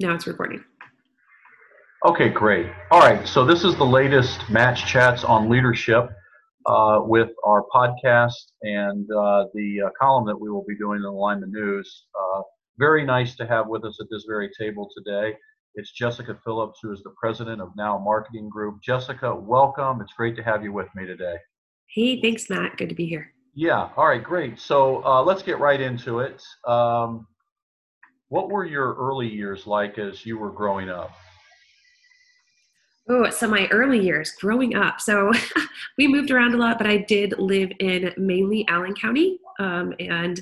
now it's recording. Okay, great. All right, so this is the latest Match Chats on Leadership uh, with our podcast and uh, the uh, column that we will be doing in the Alignment News. Uh, very nice to have with us at this very table today. It's Jessica Phillips, who is the president of Now Marketing Group. Jessica, welcome. It's great to have you with me today. Hey, thanks, Matt. Good to be here. Yeah, all right, great. So uh, let's get right into it. Um, what were your early years like as you were growing up? Oh, so my early years growing up. So we moved around a lot, but I did live in mainly Allen County um, and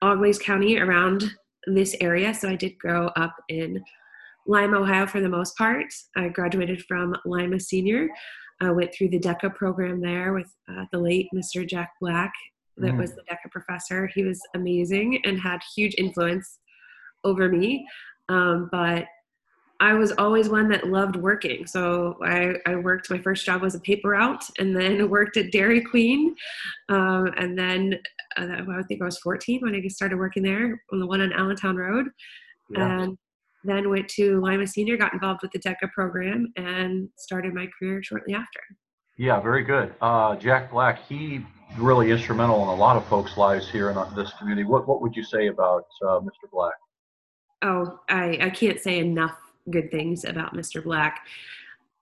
Auglaize County around this area. So I did grow up in Lima, Ohio for the most part. I graduated from Lima Senior. I went through the DECA program there with uh, the late Mr. Jack Black, that mm. was the DECA professor. He was amazing and had huge influence over me. Um, but I was always one that loved working. So I, I, worked, my first job was a paper route and then worked at Dairy Queen. Um, and then uh, I think I was 14 when I started working there on the one on Allentown Road. Yeah. And then went to Lima Senior, got involved with the DECA program, and started my career shortly after. Yeah, very good. Uh, Jack Black, he really instrumental in a lot of folks' lives here in this community. What what would you say about uh, Mr. Black? Oh, I, I can't say enough good things about Mr. Black.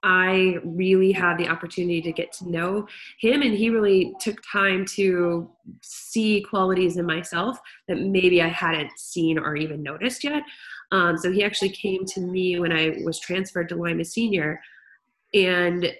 I really had the opportunity to get to know him, and he really took time to see qualities in myself that maybe I hadn't seen or even noticed yet. Um, so he actually came to me when I was transferred to Lima Senior and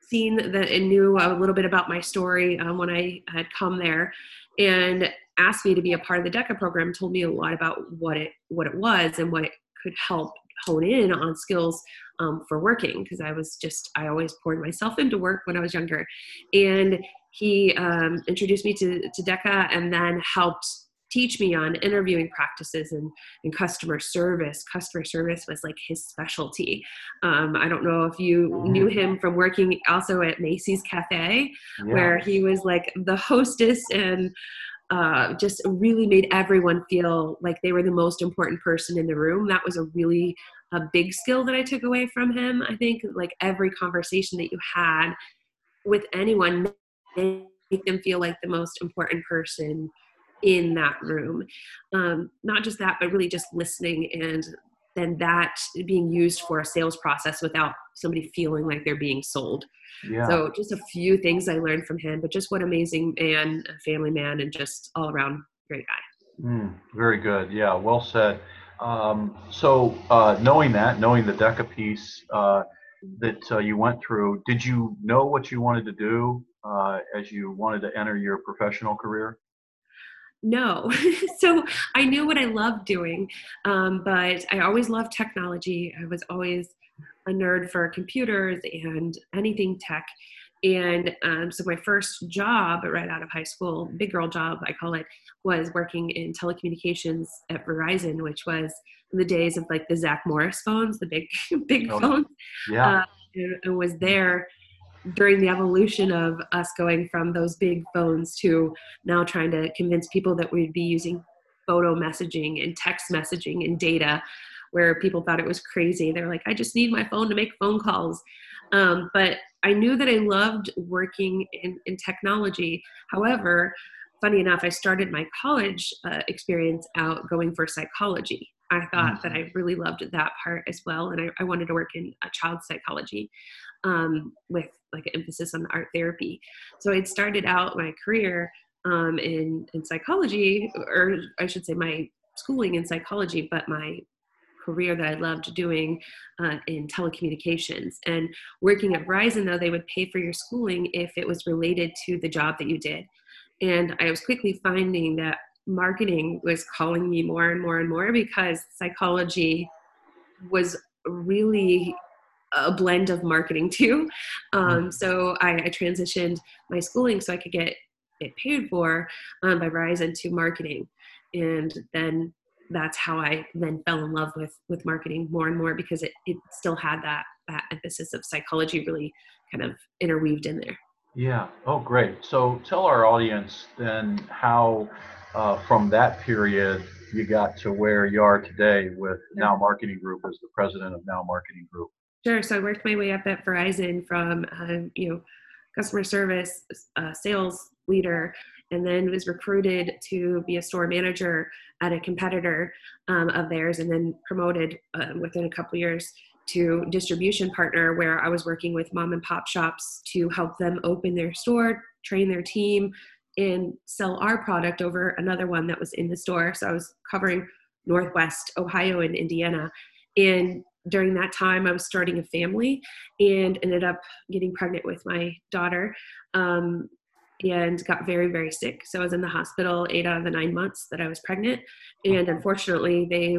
seen that and knew a little bit about my story um, when I had come there and asked me to be a part of the DECA program, told me a lot about what it what it was and what it could help hone in on skills um, for working because I was just I always poured myself into work when I was younger, and he um, introduced me to to DECA and then helped teach me on interviewing practices and, and customer service. Customer service was like his specialty. Um, I don't know if you mm-hmm. knew him from working also at Macy's Cafe, yeah. where he was like the hostess and uh, just really made everyone feel like they were the most important person in the room. That was a really a big skill that I took away from him. I think like every conversation that you had with anyone make them feel like the most important person in that room. Um, not just that, but really just listening and then that being used for a sales process without somebody feeling like they're being sold. Yeah. So just a few things I learned from him, but just what amazing man, a family man, and just all around great guy. Mm, very good. Yeah, well said. Um, so uh, knowing that, knowing the DECA piece uh, that uh, you went through, did you know what you wanted to do uh, as you wanted to enter your professional career? No. so I knew what I loved doing, um, but I always loved technology. I was always a nerd for computers and anything tech. And um, so my first job right out of high school, big girl job, I call it, was working in telecommunications at Verizon, which was the days of like the Zach Morris phones, the big, big oh, phones. Yeah. Uh, and was there during the evolution of us going from those big phones to now trying to convince people that we'd be using photo messaging and text messaging and data where people thought it was crazy. They're like i just need my phone to make phone calls. Um, but i knew that i loved working in, in technology. However funny enough i started my college uh, experience out going for psychology i thought mm-hmm. that i really loved that part as well and I, I wanted to work in a child psychology um, with like an emphasis on art therapy. So I'd started out my career um, in in psychology, or I should say my schooling in psychology, but my career that I loved doing uh, in telecommunications. And working at Verizon, though, they would pay for your schooling if it was related to the job that you did. And I was quickly finding that marketing was calling me more and more and more because psychology was really a blend of marketing too. Um, mm-hmm. so I, I, transitioned my schooling so I could get it paid for um, by Verizon to marketing, and then that's how I then fell in love with with marketing more and more because it it still had that that emphasis of psychology really kind of interweaved in there. Yeah. Oh, great. So tell our audience then how uh, from that period you got to where you are today with Now Marketing Group as the president of Now Marketing Group? Sure. So I worked my way up at Verizon from um, you know customer service, uh, sales leader, and then was recruited to be a store manager at a competitor um, of theirs, and then promoted uh, within a couple years to distribution partner where I was working with mom and pop shops to help them open their store, train their team, and sell our product over another one that was in the store. So I was covering Northwest Ohio and Indiana. And during that time, I was starting a family and ended up getting pregnant with my daughter um, and got very, very sick. So I was in the hospital eight out of the nine months that I was pregnant. And unfortunately, they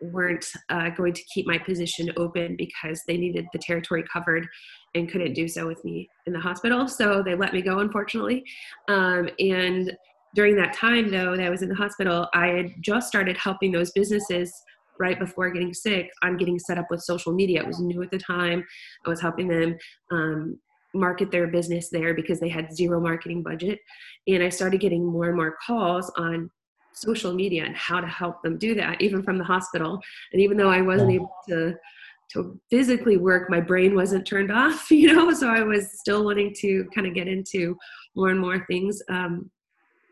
weren't uh, going to keep my position open because they needed the territory covered and couldn't do so with me in the hospital. So they let me go, unfortunately. Um, and during that time, though, that I was in the hospital, I had just started helping those businesses right before getting sick on getting set up with social media. It was new at the time. I was helping them um, market their business there because they had zero marketing budget. And I started getting more and more calls on social media and how to help them do that, even from the hospital. And even though I wasn't able to to physically work, my brain wasn't turned off, you know. So I was still wanting to kind of get into more and more things um,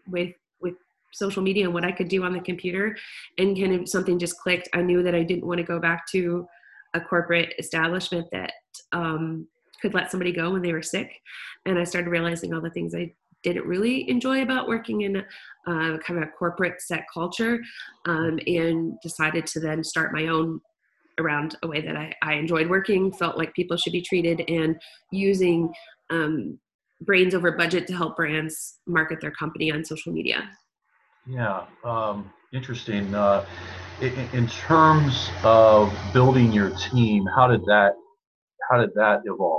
with with social media and what I could do on the computer. And kind of something just clicked. I knew that I didn't want to go back to a corporate establishment that um, could let somebody go when they were sick. And I started realizing all the things I didn't really enjoy about working in uh, kind of a corporate set culture um, and decided to then start my own around a way that I, I, enjoyed working, felt like people should be treated, and using um, brains over budget to help brands market their company on social media. Yeah, um, interesting. Uh, in, in, terms of building your team, how did that how did that evolve?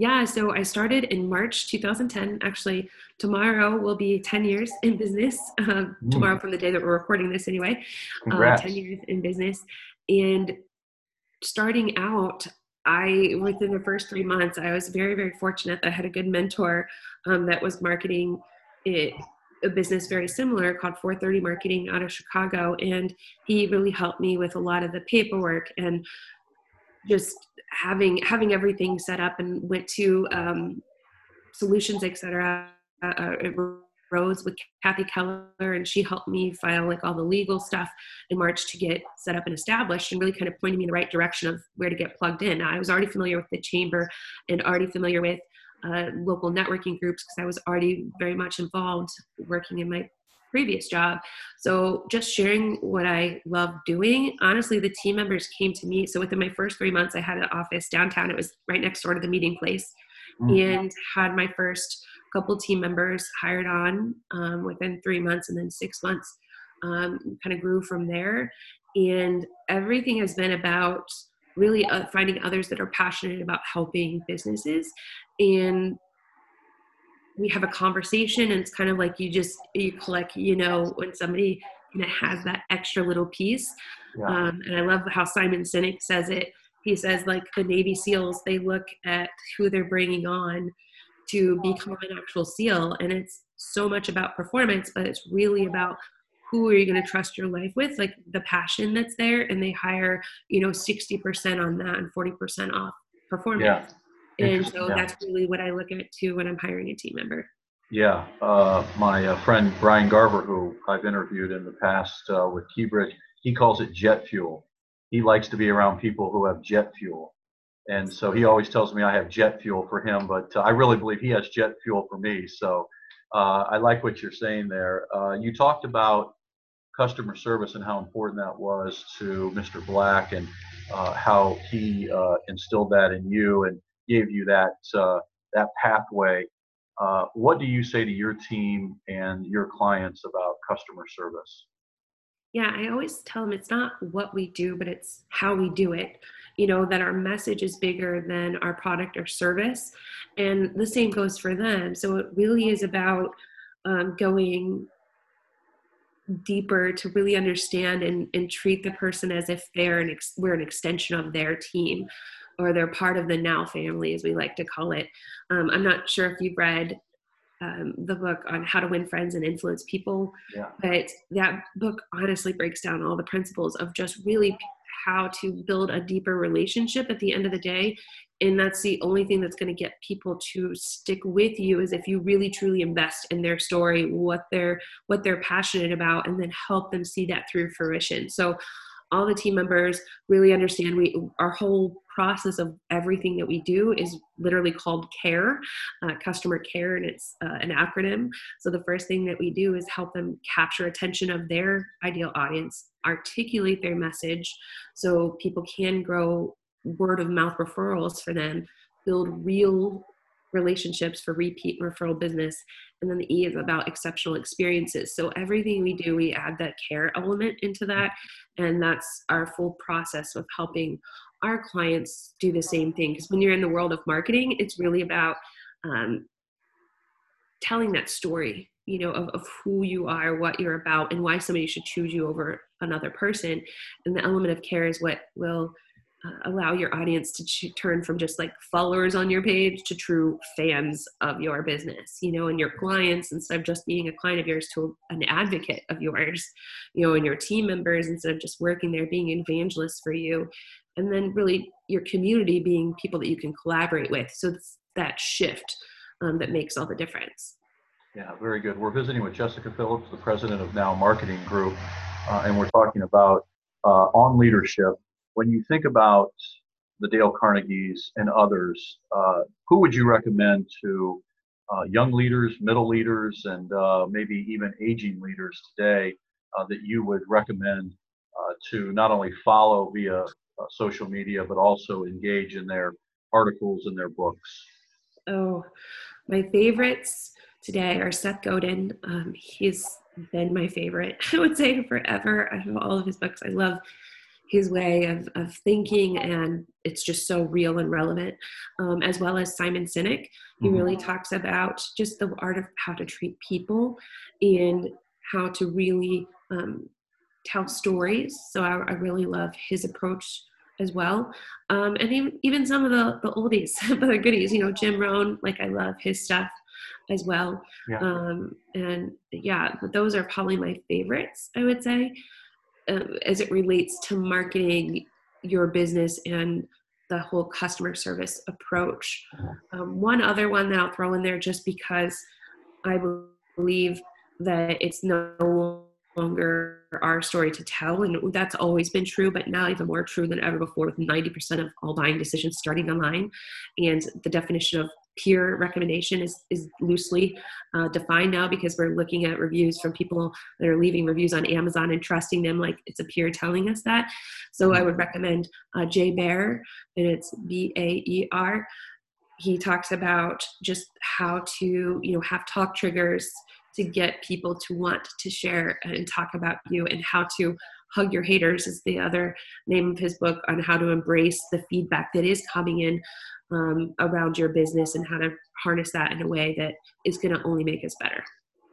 Yeah, so I started in March 2010. Actually, tomorrow will be 10 years in business. Uh, mm. Tomorrow, from the day that we're recording this, anyway. Uh, 10 years in business. And starting out, I, within the first three months, I was very, very fortunate. That I had a good mentor um, that was marketing it, a business very similar called 430 Marketing out of Chicago. And he really helped me with a lot of the paperwork and just having having everything set up and went to um, solutions etc uh, uh rose with kathy keller and she helped me file like all the legal stuff in march to get set up and established and really kind of pointed me in the right direction of where to get plugged in. I was already familiar with the chamber and already familiar with uh, local networking groups because i was already very much involved working in my previous job. So just sharing what I love doing. Honestly, the team members came to me. So within my first three months, I had an office downtown. It was right next door to the meeting place, mm-hmm. and had my first couple team members hired on um, within three months, and then six months. Um, kind of grew from there, and everything has been about really uh, finding others that are passionate about helping businesses and we have a conversation and it's kind of like you just you click you know when somebody kind of has that extra little piece. Yeah. um, and i love how simon sinek says it. He says like the navy seals they look at who they're bringing on to become an actual seal and it's so much about performance but it's really about who are you going to trust your life with like the passion that's there and they hire you know 60% on that and 40% off performance. yeah and so yeah. that's really what I look at too when I'm hiring a team member. Yeah, uh, my uh, friend Brian Garver, who I've interviewed in the past uh, with Keybridge, he calls it jet fuel. He likes to be around people who have jet fuel. And so he always tells me I have jet fuel for him, but uh, I really believe he has jet fuel for me. So uh, I like what you're saying there. Uh, you talked about customer service and how important that was to Mr. Black and how he instilled that in you. And gave you that uh, that pathway. Uh, what do you say to your team and your clients about customer service? Yeah, I always tell them it's not what we do, but it's how we do it. You know, that our message is bigger than our product or service. And the same goes for them. So it really is about um, going deeper to really understand and, and treat the person as if they're an ex- we're an extension of their team or they're part of the now family, as we like to call it. Um, I'm not sure if you've read um, the book on how to win friends and influence people. Yeah. But that book honestly breaks down all the principles of just really how to build a deeper relationship at the end of the day. And that's the only thing that's going to get people to stick with you is if you really truly invest in their story, what they're what they're passionate about, and then help them see that through fruition. So all the team members really understand we our whole process of everything that we do is literally called care uh, customer care and it's uh, an acronym. So the first thing that we do is help them capture attention of their ideal audience articulate their message so people can grow word of mouth referrals for them build real relationships for repeat referral business and then the e is about exceptional experiences. So everything we do we add that care element into that and that's our full process of helping our clients do the same thing because when you're in the world of marketing it's really about um, telling that story you know of, of who you are what you're about and why somebody should choose you over another person. And the element of care is what will uh, allow your audience to ch- turn from just like followers on your page to true fans of your business you know and your clients instead of just being a client of yours to an advocate of yours you know and your team members instead of just working there being evangelists for you and then really your community being people that you can collaborate with. So it's that shift um, that makes all the difference. Yeah very good. We're visiting with jessica phillips the president of now marketing group uh, and we're talking about uh, on leadership when you think about the Dale Carnegies and others, uh, who would you recommend to uh, young leaders, middle leaders, and uh, maybe even aging leaders today uh, that you would recommend uh, to not only follow via uh, social media, but also engage in their articles and their books? Oh, my favorites today are Seth Godin. Um, he's been my favorite, I would say, forever. I have all of his books. I love his way of, of thinking and it's just so real and relevant um, as well as simon sinek. He mm-hmm. really talks about just the art of how to treat people and how to really um, tell stories. So I, I, really love his approach as well. Um, and even, even some of the, the oldies but the goodies you know jim rohn like i love his stuff as well. Yeah. Um, and yeah those are probably my favorites i would say uh, as it relates to marketing your business and the whole customer service approach. Um, one other one that I'll throw in there just because I believe that it's no longer our story to tell and that's always been true but now even more true than ever before with 90% of all buying decisions starting online and the definition of peer recommendation is, is loosely uh, defined now because we're looking at reviews from people that are leaving reviews on Amazon and trusting them like it's a peer telling us that. So I would recommend uh, Jay Baer, and it's B A E R. He talks about just how to, you know, have talk triggers to get people to want to share and talk about you and how to hug your haters is the other name of his book on how to embrace the feedback that is coming in um, around your business and how to harness that in a way that is going to only make us better.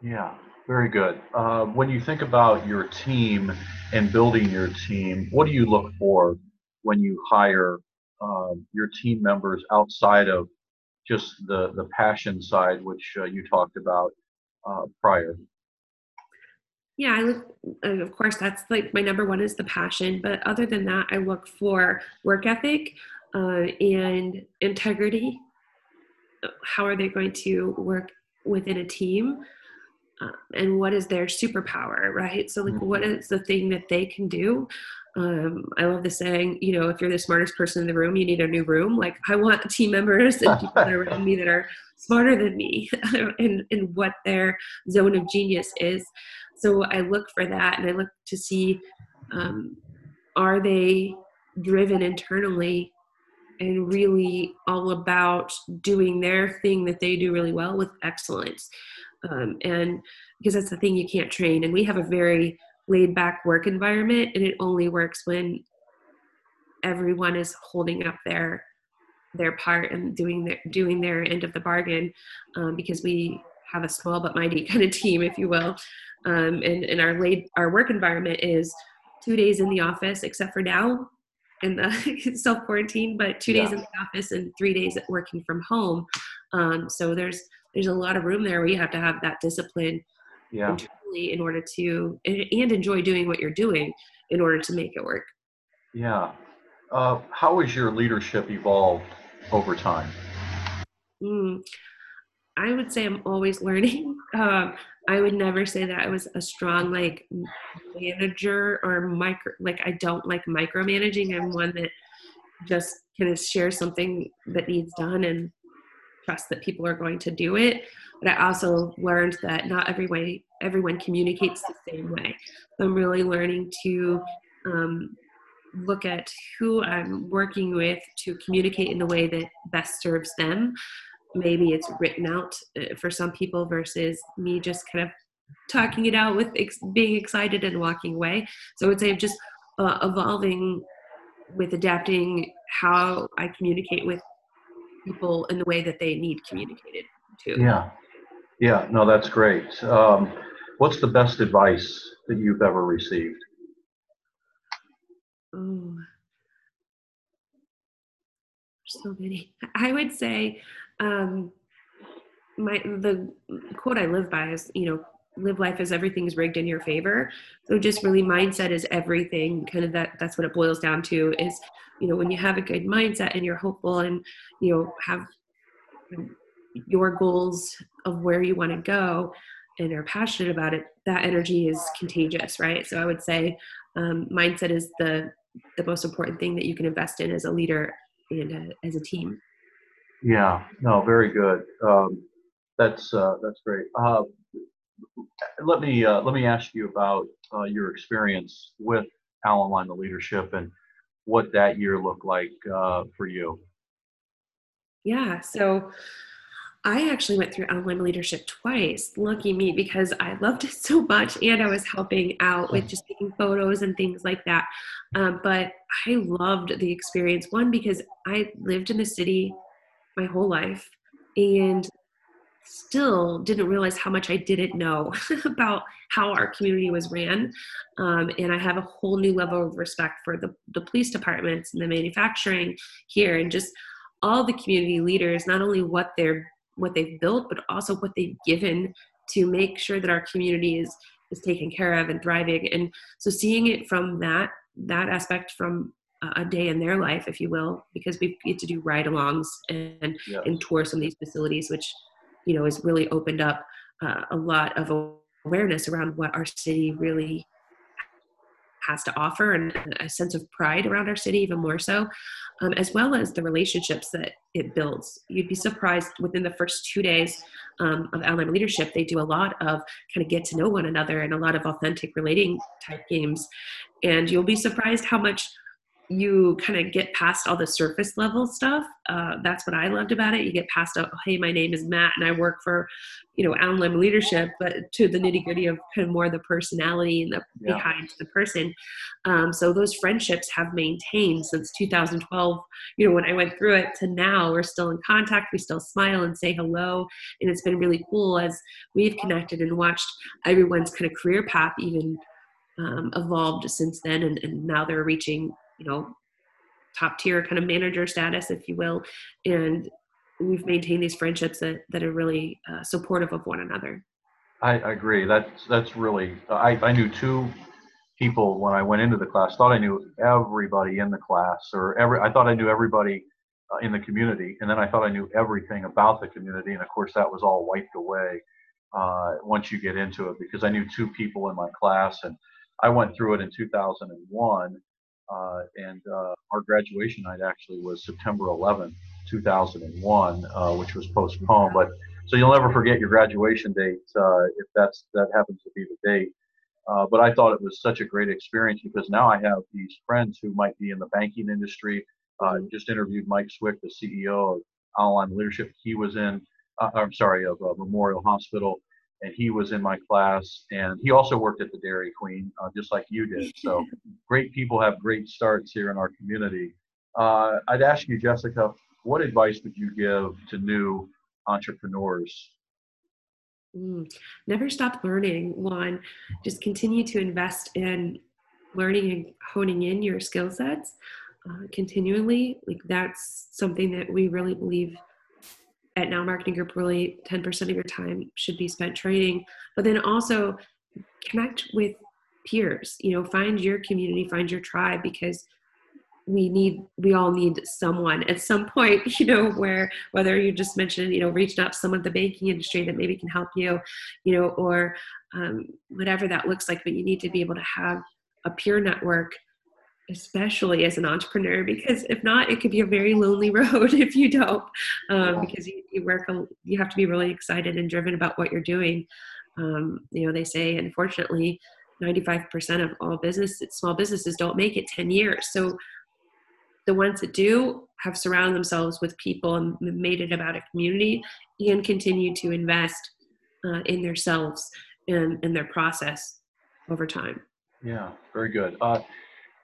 Yeah, very good. Uh, when you think about your team and building your team, what do you look for when you hire uh, your team members outside of just the, the passion side, which uh, you talked about uh, prior? Yeah, I look, of course, that's like my number one is the passion. But other than that, I look for work ethic uh, and integrity. How are they going to work within a team? Uh, and what is their superpower, right? So, like, mm-hmm. what is the thing that they can do? Um, I love the saying, you know, if you're the smartest person in the room, you need a new room. Like, I want team members and people around me that are smarter than me and, and what their zone of genius is. So, I look for that and I look to see um, are they driven internally and really all about doing their thing that they do really well with excellence. Um, and because that's the thing you can't train. And we have a very laid back work environment, and it only works when everyone is holding up their their part and doing their doing their end of the bargain um, because we have a small but mighty kind of team if you will um, and, and our laid our work environment is two days in the office except for now in the self quarantine, but two days yeah. in the office and three days working from home. Um, so there's there's a lot of room there where you have to have that discipline yeah. internally in order to and, and enjoy doing what you're doing in order to make it work. Yeah. Uh, how has your leadership evolved over time? Mm, I would say I'm always learning. Um, I would never say that I was a strong like manager or micro. Like I don't like micromanaging. I'm one that just kind of share something that needs done and trust that people are going to do it. But I also learned that not every way everyone communicates the same way. So I'm really learning to um, look at who I'm working with to communicate in the way that best serves them. Maybe it's written out uh, for some people versus me just kind of talking it out with ex- being excited and walking away. So I would say I'm just uh, evolving with adapting how I communicate with people in the way that they need communicated to. Yeah, yeah, no, that's great. Um, what's the best advice that you've ever received? Oh, so many. I would say um, my the quote I live by is you know live life as everything's rigged in your favor. So just really mindset is everything. Kind of that that's what it boils down to is you know when you have a good mindset and you're hopeful and you know have your goals of where you want to go and are passionate about it that energy is contagious right so i would say um, mindset is the the most important thing that you can invest in as a leader and a, as a team yeah no very good um, that's uh, that's great uh, let me uh, let me ask you about uh, your experience with Allen Lima Leadership and what that year looked like uh, for you. Yeah, so I actually went through Lima Leadership twice. Lucky me because I loved it so much, and I was helping out with just taking photos and things like that. Um, but I loved the experience. One because I lived in the city my whole life, and still didn't realize how much I didn't know about how our community was ran. Um, and I have a whole new level of respect for the, the police departments and the manufacturing here and just all the community leaders, not only what they're what they've built, but also what they've given to make sure that our community is is taken care of and thriving. And so seeing it from that that aspect from a day in their life, if you will, because we get to do ride-alongs and, yes. and tour some of these facilities, which you know, has really opened up uh, a lot of awareness around what our city really has to offer and a sense of pride around our city even more so um, as well as the relationships that it builds you'd be surprised within the first two days um, of Allen leadership they do a lot of kind of get to know one another and a lot of authentic relating type games and you'll be surprised how much you kind of get past all the surface level stuff. Uh, that's what I loved about it. You get past, oh, hey, my name is Matt and I work for, you know, Allen Lima Leadership, but to the nitty gritty of kind of more the personality and the yeah. behind the person. Um, so those friendships have maintained since 2012. You know, when I went through it to now, we're still in contact. We still smile and say hello, and it's been really cool as we've connected and watched everyone's kind of career path even um, evolved since then, and, and now they're reaching you know top tier kind of manager status if you will. And we've maintained these friendships that, that are really uh, supportive of one another. I, I, agree. That's that's really I, I knew two people when i went into the class. Thought i knew everybody in the class or every i thought i knew everybody uh, in the community. And then i thought i knew everything about the community. And of course that was all wiped away uh, once you get into it because i knew two people in my class. And i went through it in 2001 uh, and uh, our graduation night actually was September 11th, 2001, uh, which was postponed. But so you'll never forget your graduation date uh, if that's that happens to be the date. Uh, but I thought it was such a great experience because now I have these friends who might be in the banking industry. Uh, just interviewed Mike Swick, the CEO of Lima Leadership. He was in, I'm sorry, of Memorial Hospital and he was in my class and he also worked at the dairy queen uh, just like you did. So great people have great starts here in our community. Uh, i'd ask you jessica what advice would you give to new entrepreneurs? Mm, never stop learning one just continue to invest in learning and honing in your skill sets uh, continually. Like that's something that we really believe at Now Marketing Group, really 10% of your time should be spent training, but then also connect with peers. You know, find your community, find your tribe, because we need we all need someone at some point you know where whether you just mentioned you know reaching out to someone in the banking industry that maybe can help you you know or um, whatever that looks like but you need to be able to have a peer network especially as an entrepreneur because if not it could be a very lonely road if you don't um, because you, you, work you have to be really excited and driven about what you're doing um, you know they say unfortunately 95% of all business small businesses don't make it 10 years so the ones that do have surrounded themselves with people and made it about a community and continue to invest uh, in themselves and, and their process over time. Yeah, very good. Uh,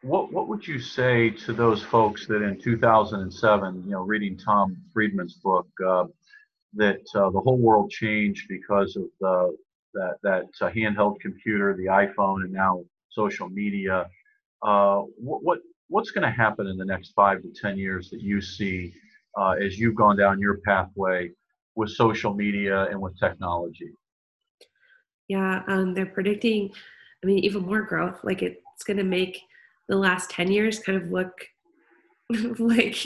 what what would you say to those folks that in 2007, you know, reading Tom Friedman's book, uh, that uh, the whole world changed because of the, that that uh, handheld computer, the iPhone, and now social media. Uh, what, what what's going to happen in the next five to 10 years that you see uh, as you've gone down your pathway with social media and with technology? Yeah, um, they're predicting, I mean, even more growth. Like it's going to make the last 10 years kind of look like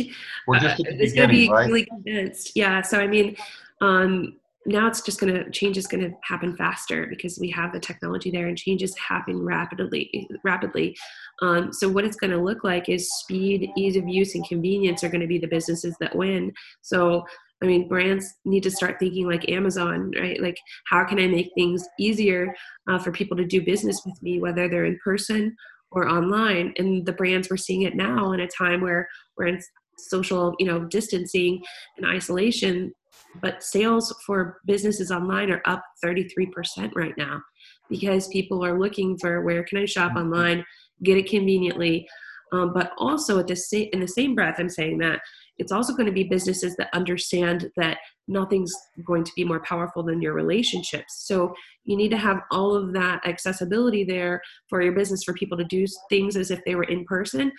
we're just uh, it's going to be right? really condensed. Yeah. So, I mean, um, now it's just going to change is going to happen faster because we have the technology there and changes happen rapidly rapidly um, so what it's going to look like is speed ease of use and convenience are going to be the businesses that win so i mean brands need to start thinking like amazon right like how can i make things easier uh, for people to do business with me whether they're in person or online and the brands we're seeing it now in a time where we're in social you know distancing and isolation but sales for businesses online are up 33% right now because people are looking for where can I shop mm-hmm. online, get it conveniently. Um, but also at the same in the same breath, I'm saying that it's also going to be businesses that understand that nothing's going to be more powerful than your relationships. So you need to have all of that accessibility there for your business for people to do things as if they were in person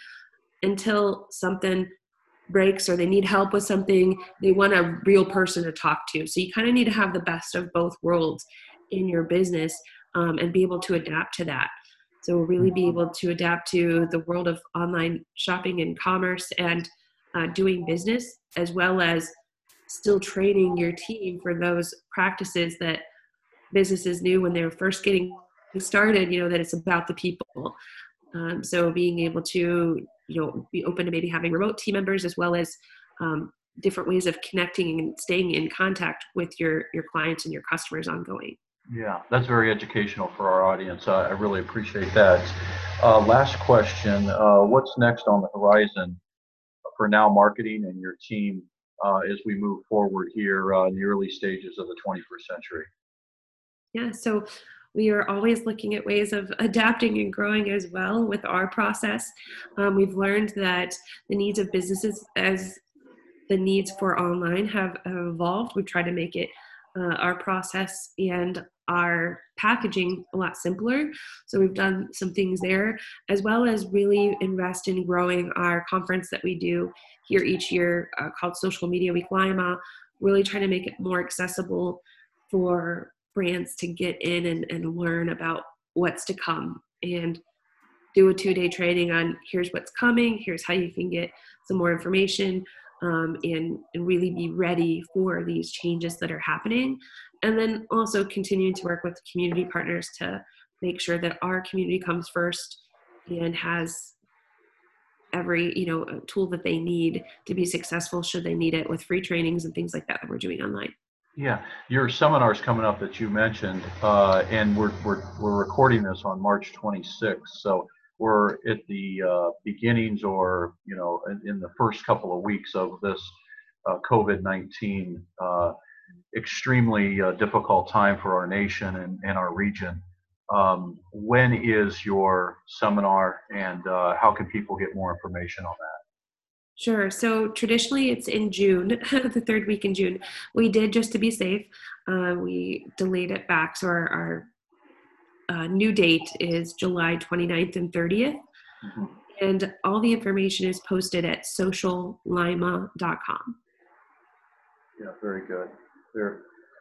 until something breaks or they need help with something, they want a real person to talk to. So you kind of need to have the best of both worlds in your business um, and be able to adapt to that. So really be able to adapt to the world of online shopping and commerce and uh, doing business, as well as still training your team for those practices that businesses knew when they were first getting started. You know that it's about the people. Um, so being able to you know be open to maybe having remote team members as well as um, different ways of connecting and staying in contact with your your clients and your customers ongoing yeah that's very educational for our audience uh, i really appreciate that uh, last question uh, what's next on the horizon for now marketing and your team uh, as we move forward here uh, in the early stages of the 21st century yeah so we are always looking at ways of adapting and growing as well with our process. Um, we've learned that the needs of businesses as the needs for online have, evolved. We've tried to make it uh, our process and our packaging a lot simpler. So we've done some things there, as well as really invest in growing our conference that we do here each year uh, called Social Media Week Lima, really trying to make it more accessible for brands to get in and, and learn about what's to come and do a two day training on here's what's coming, here's how you can get some more information, um, and, and really be ready for these changes that are happening. And then also continuing to work with community partners to make sure that our community comes first and has every you know tool that they need to be successful should they need it with free trainings and things like that that we're doing online yeah, your seminar's coming up that you mentioned, uh, and we're, we're, we're recording this on March 26th. So we're at the uh, beginnings or, you know, in, in, the first couple of weeks of this uh, COVID-19 uh, extremely uh, difficult time for our nation and, and our region. Um, when is your seminar and uh, how can people get more information on that? Sure. So traditionally it's in June, the third week in June. We did just to be safe. Uh, we delayed it back. So our, our uh, new date is July 29th and 30th. Mm-hmm. And all the information is posted at sociallima.com. Yeah, very good. Very,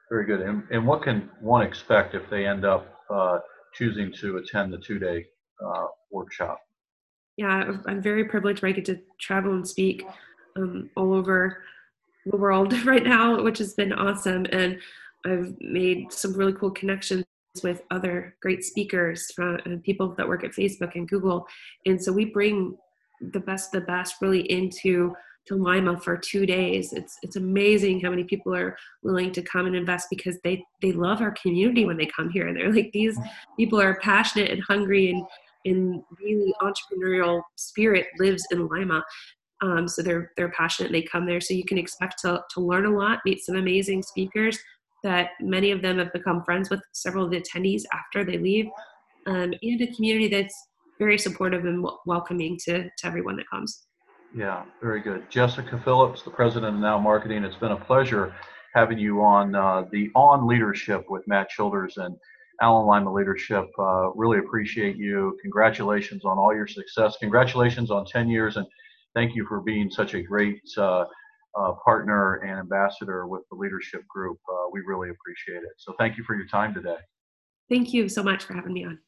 very good. And, and what can one expect if they end up uh, choosing to attend the two-day uh, workshop? Yeah, I'm very privileged where I get to travel and speak um, all over the world right now, which has been awesome. And I've made some really cool connections with other great speakers uh, people that work at Facebook and Google. And so we bring the best the best really into to Lima for two days. It's it's amazing how many people are willing to come and invest because they they love our community when they come here. And they're like these people are passionate and hungry and and really entrepreneurial spirit lives in Lima. Um, so they're they're passionate. They come there, so you can expect to to learn a lot, meet some amazing speakers that many of them have become friends with several of the attendees after they leave, um, and a community that's very supportive and welcoming to to everyone that comes. Yeah, very good. Jessica Phillips, the president of Now Marketing. It's been a pleasure having you on uh, the On Leadership with Matt Childers and Allen Lima Leadership. Uh, really appreciate you. Congratulations on all your success. Congratulations on 10 years, and thank you for being such a great uh, uh partner and ambassador with the leadership group. Uh, we really appreciate it. So thank you for your time today. Thank you so much for having me on.